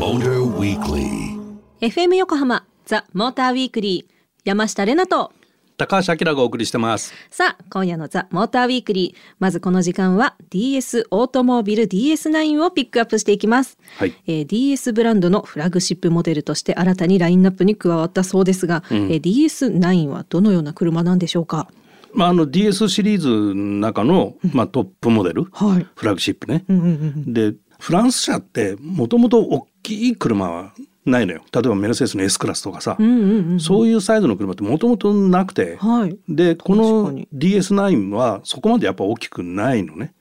Motor Weekly. FM 横浜ザ・モーターウィークリー山下れなと。高橋明がお送りしてます。さあ今夜のザ・モーターウィークリーまずこの時間は DS オートモービル DS9 をピックアップしていきます、はい。えー DS ブランドのフラッグシップモデルとして新たにラインナップに加わったそうですが、えー DS9 はどのような車なんでしょうか？まあ、あの DS シリーズの中の、まあ、トップモデル、はい。フラッグシップね。うんうんうんでフランス車ってもともと大きい車はないのよ。例えばメルセデスの S クラスとかさ、うんうんうんそういうサイズの車ってもともとなくて、はい。でこ確のかに。DS9 はそこまでやっぱ大きくないのね。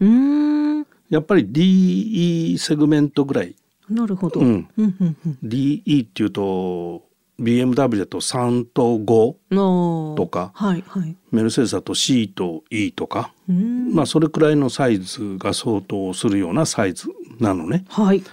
やっぱり DE セグメントぐらい。なるほど、うん。DE っていうと BMW だと3と5のとかはいはい。メルセデスだと C と E とか、まあそれくらいのサイズが相当するようなサイズなのね。はい。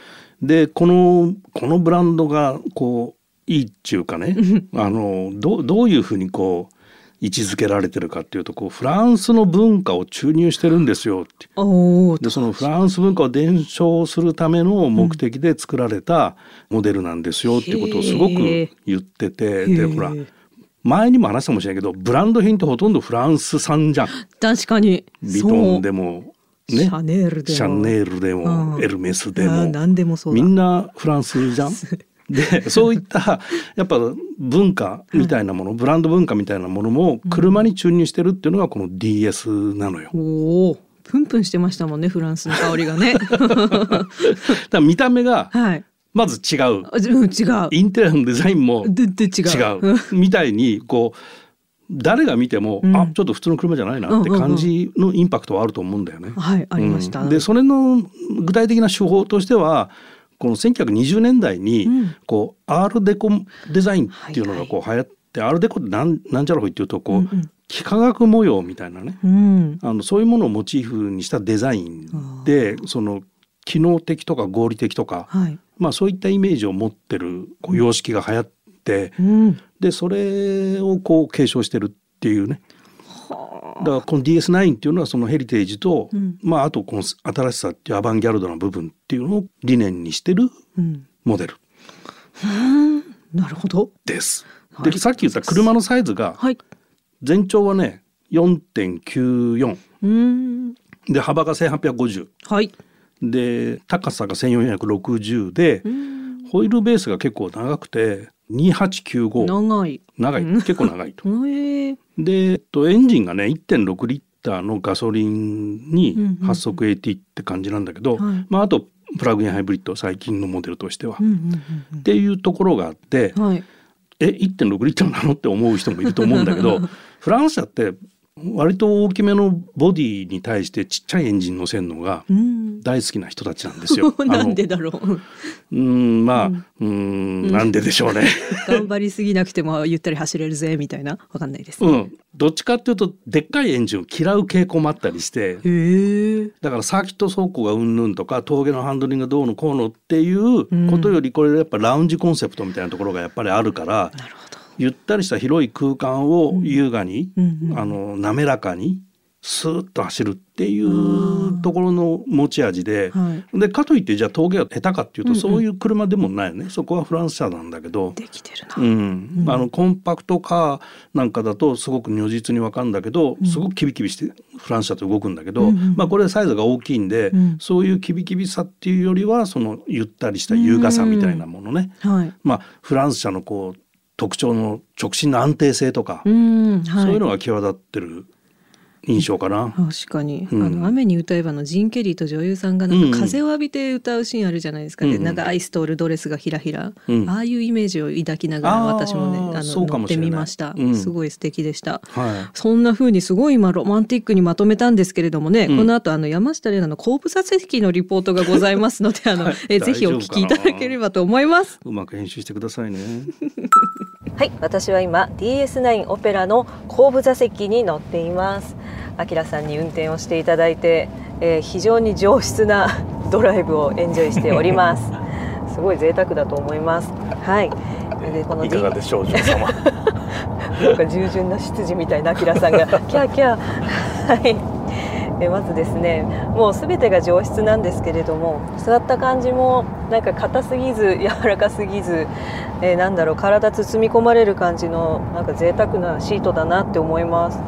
でこのこのブランドがこういいっていうかね あのどどういうふうにこう位置づけられてるかっていうとこうフランスの文化を注入してるんですよって。でそのフランス文化を伝承するための目的で作られたモデルなんですよっていうことをすごく言っててでほら前にも話したかもしれないけどブランド品ってほとんどフランス産じゃん。確かに。ビトンでもね。シャネールでも。シャネールでも、うん。エルメスでも。何でもそうだ。みんなフランスじゃん。で そういったやっぱ文化みたいなもの、ブランド文化みたいなものも車に注入してるっていうのがこの DS なのよ。おおプンプンしてましたもんねフランスの香りがね。だ見た目がはい。まず違う。違う。インテリアのデザインも違う。違う。みたいにこう誰が見ても、うん。あちょっと普通の車じゃないなって感じのインパクトはあると思うんだよね。はいありました、うん。でそれの具体的な手法としてはこの1920年代にうん。こうアールデコデザインっていうのがこう流行って、アールデコってなんなんちゃらほいっていうとこう、うんうん。幾何学模様みたいなね。うん。あのそういうものをモチーフにしたデザインでその機能的とか合理的とか、はい。まあ、そういったイメージを持ってるこう様式が流行って、うん。でそれをこう継承してるっていうねだからこの DS9 っていうのはそのヘリテージと、うん。まああとこの新しさっていうアバンギャルドな部分っていうのを理念にしてるうん。モデル。うんなるほど。です。はい。でさっき言った車のサイズがはい。全長はね4.94うん。で幅が1850はい。で高さが1460でうん。ホイールベースが結構長くて2895長い。長い。結構長いと。で、えっと、エンジンがね1.6リッターのガソリンうんうんにうん。発速 AT って感じなんだけど、はい。まあ、あとプラグインハイブリッド最近のモデルとしては、っうんうんうん。ていうところがあって、うんはい。え1.6リッターなの？って思う人もいると思うんだけど フランス車って割と大きめのボディに対してちっちゃいエンジン乗せるのがうん。大好きな人たちなんですよ。なんでだろう。うーんまあうーんなんででしょうね。頑張りすぎなくてもゆったり走れるぜみたいな？わかんないです、うん、どっちかっていうとでっかいエンジンを嫌う傾向もあったりして。へえ。だからサーキット走行がうんぬんとか峠のハンドリングがどうのこうのっていうことよりこれやっぱラウンジコンセプトみたいなところがやっぱりあるからなるほどゆったりした広い空間を優雅に、うんうんあの滑らかにスーッと走るっていうところの持ち味で、はい。でかといってじゃあ峠が下手かっていうと、うんうん。そういう車でもないよね。そこはフランス車なんだけど。できてるな、うん。あのコンパクトカーなんかだとすごく如実に分かるんだけど、すごくキビキビしてフランス車と動くんだけど、うんうん。まあ、これサイズが大きいんで、うん。そういうキビキビさっていうよりはそのゆったりした優雅さみたいなものね、はい。まあ、フランス車のこう特徴の直進の安定性とか、うんはい。そういうのが際立ってる印象かな。確かに、うん。あの雨に歌えばのジン・ケリーと女優さんがなんか風を浴びて歌うシーンあるじゃないですか、でうんうん。長いストールドレスがひらひら、うん。ああいうイメージを抱きながら私もねあの乗ってみました、うん。すごい素敵でした。はそんな風にすごい今ロマンティックにまとめたんですけれどもね、うん。この後あの山下玲奈の後部座席のリポートがございますのであの、はいえぜひお聞きいただければと思います。い、うまく編集してくださいね。はい、私は今 DS9 オペラの後部座席に乗っています。あきらさんに運転をしていただいて、えー非常に上質な ドライブをエンジョイしております。すごい贅沢だと思います。はい。でこのいかがでしょう。なんか従順な執事みたいなあきらさんがキャーキャーはい、えまずですねもう全てが上質なんですけれども座った感じもなんか硬すぎず柔らかすぎず、えー、なんだろう体包み込まれる感じのなんか贅沢なシートだなって思います。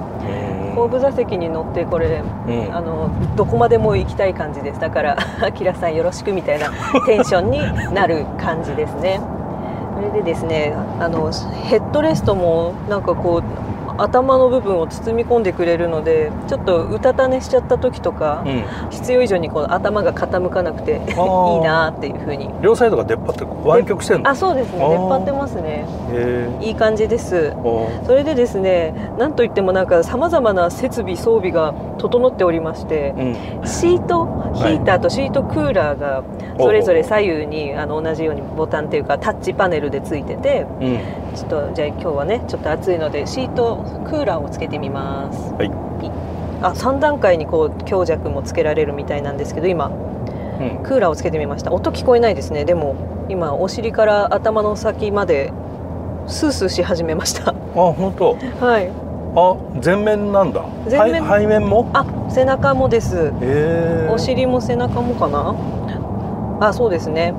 後部座席に乗ってこれ、うん、あのどこまでも行きたい感じです。だから「あきらさんよろしく」みたいなテンションになる感じですね。それでですねあのヘッドレストもなんかこう頭の部分を包み込んでくれるのでちょっとうたた寝しちゃった時とか、うん、必要以上にこう頭が傾かなくていいなっていうふうに。両サイドが出っ張って湾曲してるの？あそうですね。出っ張ってますね。いい感じです。それでですねなんといってもなんかさまざまな設備装備が整っておりまして、うん、シートヒーターとシートクーラーがそれぞれ左右にあの同じようにボタンというかタッチパネルでついてて、うん、ちょっとじゃあ今日はねちょっと暑いのでシートクーラーをつけてみます。はい。あ、3段階にこう強弱もつけられるみたいなんですけど今、うん、クーラーをつけてみました。音聞こえないですね。でも今お尻から頭の先までスースーし始めました。あ、本当。はい。あ、前面なんだ。前面背面も？あ、背中もです。えお尻も背中もかな？あ、そうですね。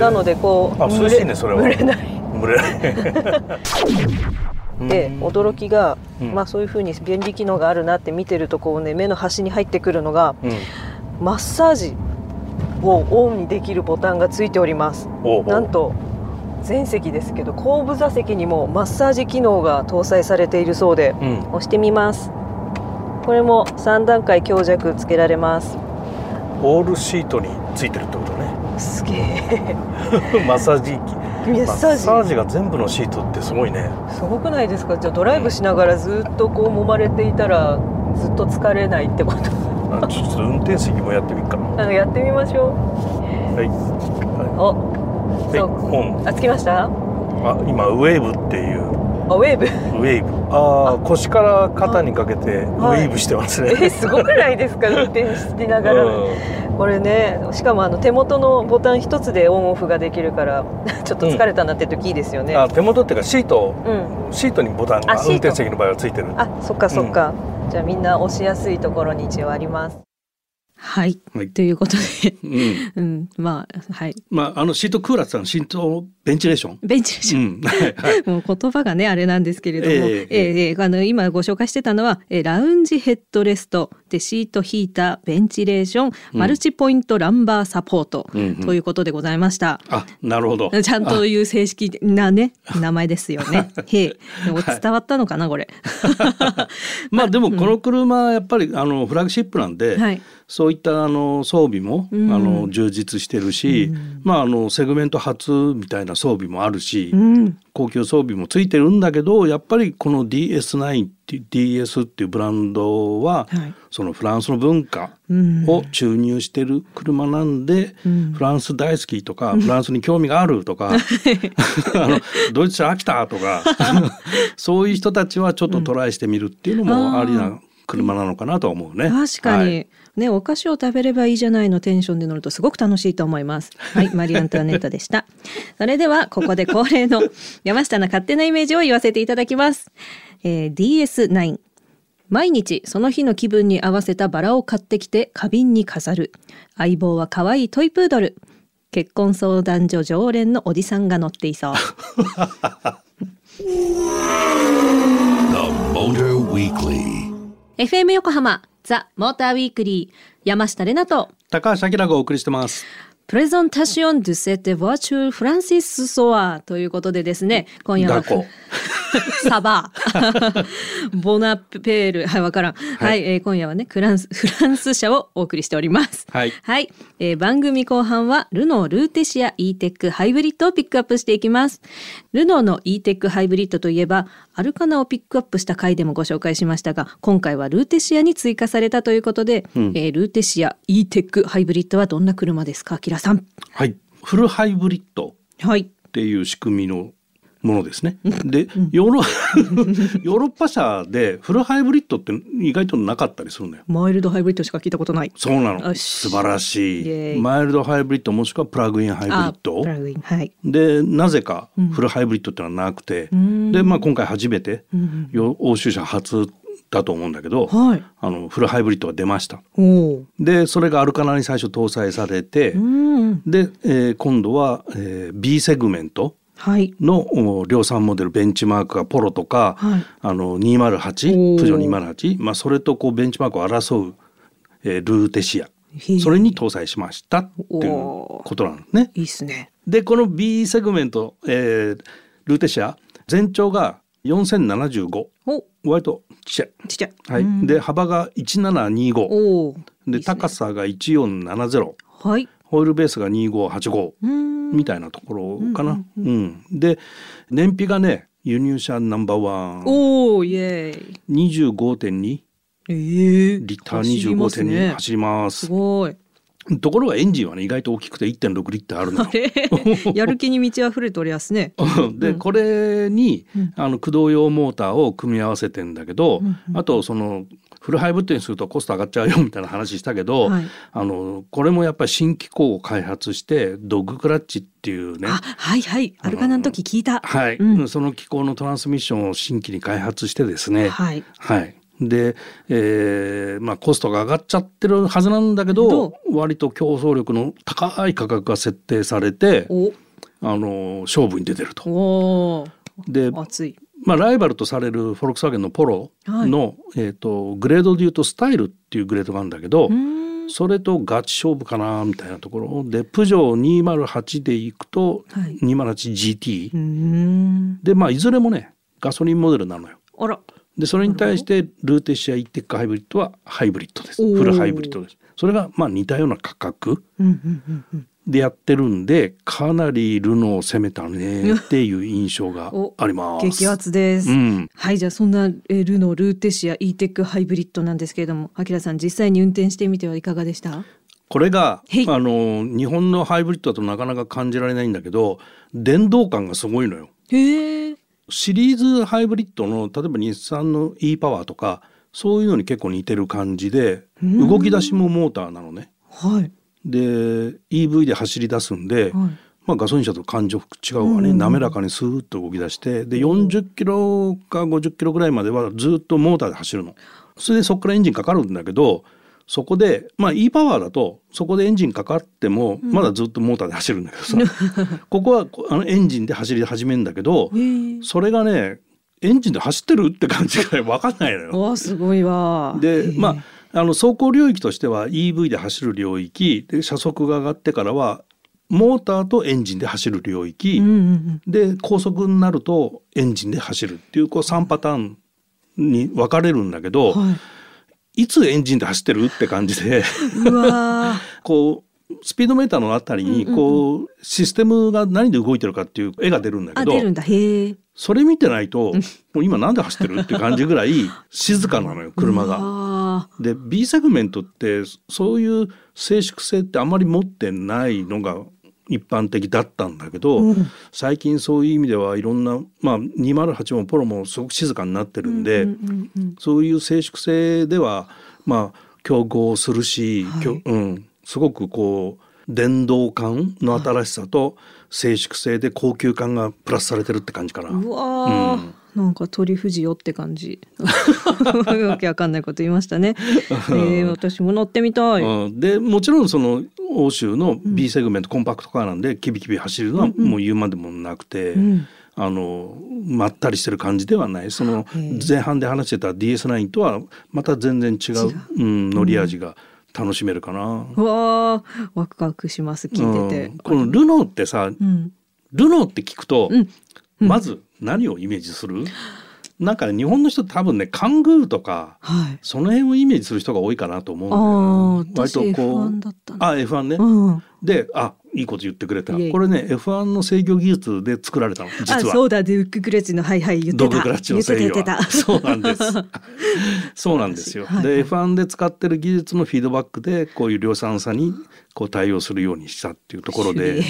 なのでこうあ、涼しいねそれは。蒸れない。蒸れない。で驚きが、うん、まあ、そういうふうに便利機能があるなって見てるとこう、ね、目の端に入ってくるのが、うん、マッサージをオンにできるボタンがついております。なんと全席ですけど後部座席にもマッサージ機能が搭載されているそうで、うん、押してみます。これも3段階強弱つけられます。オールシートについてるってことね。すげえ。マッサージ機マッサージが全部のシートってすごいね。すごくないですか？じゃあドライブしながらずっとこう揉まれていたらずっと疲れないってこと？ちょっと運転席もやってみっか。なやってみましょう。はい。おそう。あつきました？あ今ウェーブっていうあウェーブ。ウェーブ。ああ。腰から肩にかけてウェーブしてますね、はい、えすごくないですか？運転しながら、これねしかもあの手元のボタン一つでオンオフができるからちょっと疲れたなって時いいですよね、うん、あ手元っていうかシート、うん、シートにボタンが運転席の場合はついてる。あそっかそっか、うん、じゃあみんな押しやすいところに一応あります。はい、はい、ということで、うん、うん、まあはい。まああのシートクーラーってのはシートベンチレーション？ベンチレーション。うんはい もう言葉がねあれなんですけれども、えー、えー、あの今ご紹介してたのは、えー、ラウンジヘッドレストでシートヒーターベンチレーション、マルチポイントランバーサポート、ということでございました。あなるほど。ちゃんという正式なね名前ですよね。へえ伝わったのかなこれ。まあでもこの車やっぱりあのフラッグシップなんで。はいそういったあの装備も、うん、あの充実してるし、うん、まああのセグメント初みたいな装備もあるし、うん、高級装備もついてるんだけどやっぱりこの DS9 っていう DS っていうブランドは、はい、そのフランスの文化を注入してる車なんで、フランス大好きとか、フランスに興味があるとか あのドイツ車飽きたとか そういう人たちはちょっとトライしてみるっていうのもありな車なのかなと思うね。確かに、はいね、お菓子を食べればいいじゃないのテンションで乗るとすごく楽しいと思います。はい、マリアントワネットでした。それでは、ここで恒例の 山下の勝手なイメージを言わせていただきます。えー、DS9。毎日その日の気分に合わせたバラを買ってきて花瓶に飾る。相棒は可愛いトイプードル。結婚相談所常連のおじさんが乗っていそう。FM 横浜ザ・モーターウィークリー山下れなと高橋明がお送りしてます。プレゼンターション・ドゥ・セテ・ヴァーチュー・フランシス・ソアということでですね今夜は Ça va. Bon apéro.はいわからん。はい、はい、えー、今夜はねフランスフランス車をお送りしております。はい、はい、えー、番組後半はルノールーテシア e テックハイブリッドをピックアップしていきます。ルノーの e テックハイブリッドといえばアルカナをピックアップした回でもご紹介しましたが今回はルーテシアに追加されたということで、うん、えー、ルーテシア e テックハイブリッドはどんな車ですか？さん。はい。フルハイブリッドっていう仕組みのものですね。で、ヨーロ ヨーロッパ車でフルハイブリッドって意外となかったりするんだよ。マイルドハイブリッドしか聞いたことない。そうなの。素晴らしい。マイルドハイブリッドもしくはプラグインハイブリッド。あ、プラグイン。はい。でなぜかフルハイブリッドってのはなくて、んで、まあ、今回初めて、んよ欧州車初だと思うんだけど、はい。あのフルハイブリッドが出ました。おお。でそれがアルカナに最初搭載されて、うん。で、えー今度は、えー B セグメントはい。のお量産モデルベンチマークがポロとか、はい。あのお208ー。プジョー208、まあ、それとこうベンチマークを争う、えールーテシア。それに搭載しましたっていうことなんですね。いいっすね。でこの B セグメント、えールーテシア全長が4075お、割とちっちゃい。ちっちゃい。はい。うん。で幅が1725おお。で高さが1470はい。ホイールベースが2585うん。みたいなところかな。うんで燃費がね輸入車ナンバーワン。おお、イエーイ。25.2ええ。リッター走ります25.2ね。走ります。すごい。ところがエンジンはね意外と大きくて1.6リッターあるの やる気に満ち溢れておりますね。で、これに、うん。あの駆動用モーターを組み合わせてんだけど、うんうん。あとそのフルハイブリッドにするとコスト上がっちゃうよみたいな話したけど、はいあのこれもやっぱり新機構を開発してドッグクラッチっていうねあ、はいはい。アルカナの時聞いた。はい、うんその機構のトランスミッションを新規に開発してですね、はい。はい。で、えーまあコストが上がっちゃってるはずなんだけどど割と競争力の高い価格が設定されてお、あの勝負に出てると。おで、お、熱い。まあ、ライバルとされるフォルクスワーゲンのポロの、えー、とグレードでいうとスタイルっていうグレードがあるんだけど。それとガチ勝負かなみたいなところでプジョー208でいくと、はい 208GT うーん。でまあいずれもねガソリンモデルなのよ。あら。でそれに対してルーテシア E-TECH ハイブリッドはハイブリッドですフルハイブリッドですそれがまあ似たような価格。でやってるんでかなりルノーを攻めたねっていう印象がおあります。激アツです。うんはい、じゃあそんなえールノールーテシア e テックハイブリッドなんですけれども、あきらさん実際に運転してみてはいかがでした？これがあの日本のハイブリッドだとなかなか感じられないんだけど電動感がすごいのよ。へえ。シリーズハイブリッドの例えば日産の e パワーとかそういうのに結構似てる感じでうん動き出しもモーターなのね。はい。で EV で走り出すんで、はい。まあ、ガソリン車と感情違うわね、うん滑らかにスーッと動き出してで40キロか50キロぐらいまではずっとモーターで走るの。それでそこからエンジンかかるんだけどそこでまあ e パワーだとそこでエンジンかかってもまだずっとモーターで走るんだけどさ、ここはこあのエンジンで走り始めるんだけど。それがねエンジンで走ってるって感じが分かんないのよ。すごいわ。でまああの走行領域としては EV で走る領域で車速が上がってからはモーターとエンジンで走る領域、うんうんうん。で高速になるとエンジンで走るっていうこう3パターンに分かれるんだけど、はい。いつエンジンで走ってるって感じで こうスピードメーターのあたりにこうシステムが何で動いてるかっていう絵が出るんだー。けどあ出るんだ。へえ。それ見てないともう今なんで走ってるって感じぐらい静かなのよ車が。が。で B セグメントってそういう静粛性ってあまり持ってないのが一般的だったんだけど、うん。最近そういう意味ではいろんな、まあ、208もポロもすごく静かになってるんで、うんうんうんそういう静粛性ではまあ競合するし、はい。うん、すごくこう電動感の新しさと静粛性で高級感がプラスされてるって感じかな。うわー、なんか鳥富士よって感じ。わけわかんないこと言いましたね。えー、私も乗ってみたい。うん、でもちろんその欧州の B セグメント、コンパクトカーなんでキビキビ走るのはもう言うまでもなくて、うん。あのまったりしてる感じではない。その前半で話してた DS9 とはまた全然違う違う。うん、乗り味が楽しめるかな。うわーワクワクします。聞いてて。うん。このルノーってさ、うん。ルノーって聞くと、うん。うん。まず何をイメージする？なんか日本の人多分ねカングーとかはい。その辺をイメージする人が多いかなと思うんだああよね。私 F1 だったな。あ F1 ね。うん。であいいこと言ってくれたこれね F1 の制御技術で作られたのあ実はそうだドゥッククレッチのはいはい言ってた。ドッグクラッチの制御。そうなんです そうなんですよ、はいはいで F1 で使ってる技術のフィードバックでこういう量産差にこう対応するようにしたっていうところで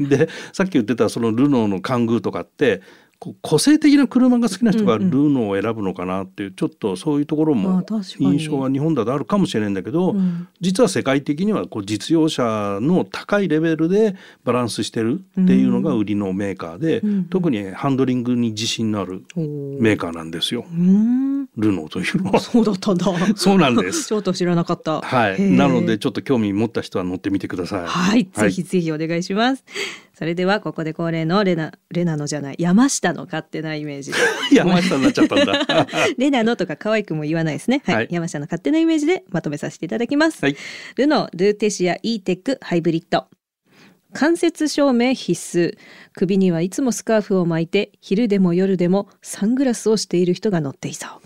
でさっき言ってたそのルノーのカングーとかってこう個性的な車が好きな人がルノーを選ぶのかなっていう、ちょっとそういうところあも印象は日本だとあるかもしれないんだけど、うん。実は世界的にはこう実用車の高いレベルでバランスしてるっていうのが売りのメーカーで、うん特にハンドリングに自信のあるメーカーなんですよ、うんルノーというのは。そうだったんだそうなんです。ちょっと知らなかったはい、なのでちょっと興味持った人は乗ってみてください。はい、はいぜひぜひお願いします。それではここで恒例のレナレナのじゃない山下の勝手なイメージで 山下になっちゃったんだ。レナのとか可愛くも言わないですね。はい、はい山下の勝手なイメージでまとめさせていただきます。はいルノールーテシア e テックハイブリッド。間接照明必須首にはいつもスカーフを巻いて昼でも夜でもサングラスをしている人が乗っていそう.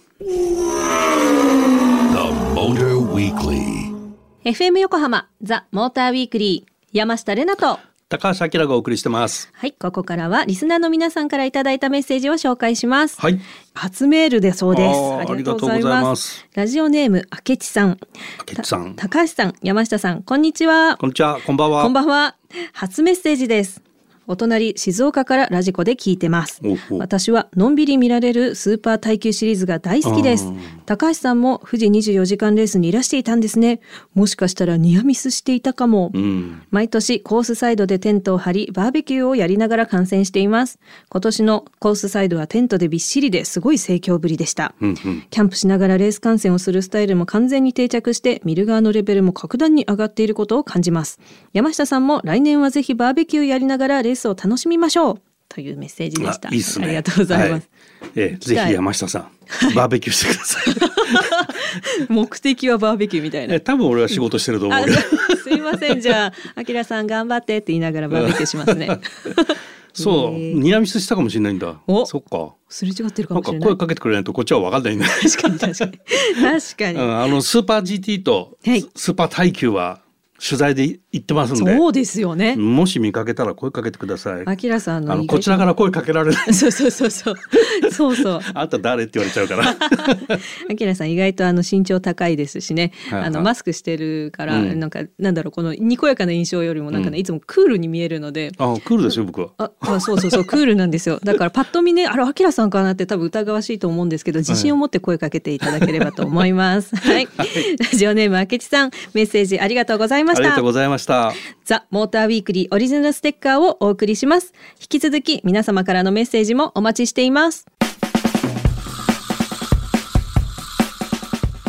FM 横浜ザ・モーターウィークリー山下れなと高橋明がお送りしてます。はいここからはリスナーの皆さんからいただいたメッセージを紹介しますはい。初メールでそうですありがとうございますラジオネーム明智さん明智さん。高橋さん山下さんこんにちはこんにちは。こんばんは。こんばんは初メッセージですお隣静岡からラジコで聞いてます。私はのんびり見られるスーパー耐久シリーズが大好きです。高橋さんも富士24時間レースにいらしていたんですね。もしかしたらニアミスしていたかも、うん。毎年コースサイドでテントを張りバーベキューをやりながら観戦しています。今年のコースサイドはテントでびっしりですごい盛況ぶりでした、うんうん。キャンプしながらレース観戦をするスタイルも完全に定着して見る側のレベルも格段に上がっていることを感じます。山下さんも来年はぜひバーベキューやりながらレースを楽しみましょうというメッセージでしたあいいっすね。ありがとうございます、はええぜひ山下さん、バーベキューしてください。目的はバーベキューみたいなえ多分俺は仕事してると思あうけど。すいませんじゃああきらさん頑張ってって言いながらバーベキューしますね そう、ニアミスしたかもしれないんだ。おそっか。すれ違ってるかもしれない声かけてくれないとこっちは分かんないんだ。確かに確かに確かに、うん、あのスーパー GT とスーパー耐久は取材で行ってますんで、そうですよね。もし見かけたら声かけてください。あきらさんのこちらから声かけられない。そうそうそうそう。そうそう。あんた誰って言われちゃうから。あきらさん意外とあの身長高いですしね、はいはい。あのマスクしてるから、うん。なんかなんだろうこのにこやかな印象よりもなんかね、うん。いつもクールに見えるので。あ、クールですよ僕は。ああそうそうそうクールなんですよ。だからパッと見ねあれあきらさんかなって多分疑わしいと思うんですけど自信を持って声かけていただければと思います。はい、ラジオネームあけちさん。メッセージありがとうございました。ありがとうございました。ザ・モーターウィークリーオリジナルステッカーをお送りします。引き続き皆様からのメッセージもお待ちしています。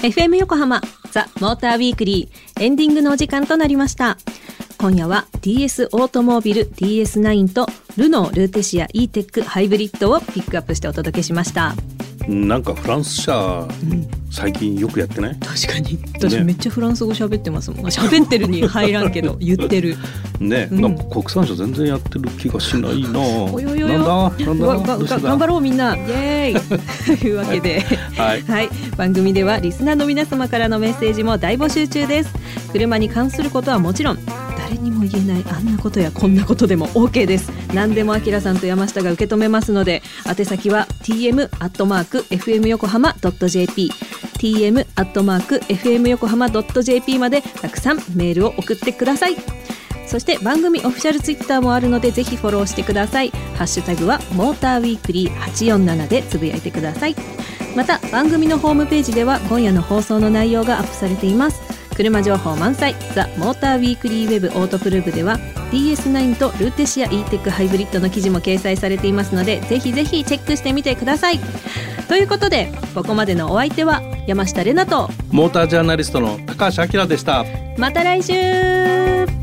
FM 横浜ザ・モーターウィークリーエンディングのお時間となりました。今夜は DS オートモービル DS9 とルノールーテシア e テックハイブリッドをピックアップしてお届けしましたなんかフランス車、最近よくやってない？確かに。私ね。めっちゃフランス語喋ってますもん。喋ってるに入らんけど 言ってる。ね、うん。なんか国産車全然やってる気がしないな。およよよなんだ？頑張ろうみんな。イエーイ。というわけで、はい。はい、番組ではリスナーの皆様からのメッセージも大募集中です。車に関することはもちろん誰にも言えないあんなことやこんなことでも OK です。何でもあきらさんと山下が受け止めますので宛先は tm アットマーク fm 横浜 .jp tm アットマーク fm 横浜 .jp までたくさんメールを送ってください。そして番組オフィシャルツイッターもあるのでぜひフォローしてください。ハッシュタグはモーターウィークリー847でつぶやいてください。また番組のホームページでは今夜の放送の内容がアップされています。車情報満載。ザ・モーターウィークリーウェブオートプルーブでは DS9 とルーテシア e テックハイブリッドの記事も掲載されていますのでぜひぜひチェックしてみてください。ということでここまでのお相手は山下れなとモータージャーナリストの高橋明でした。また来週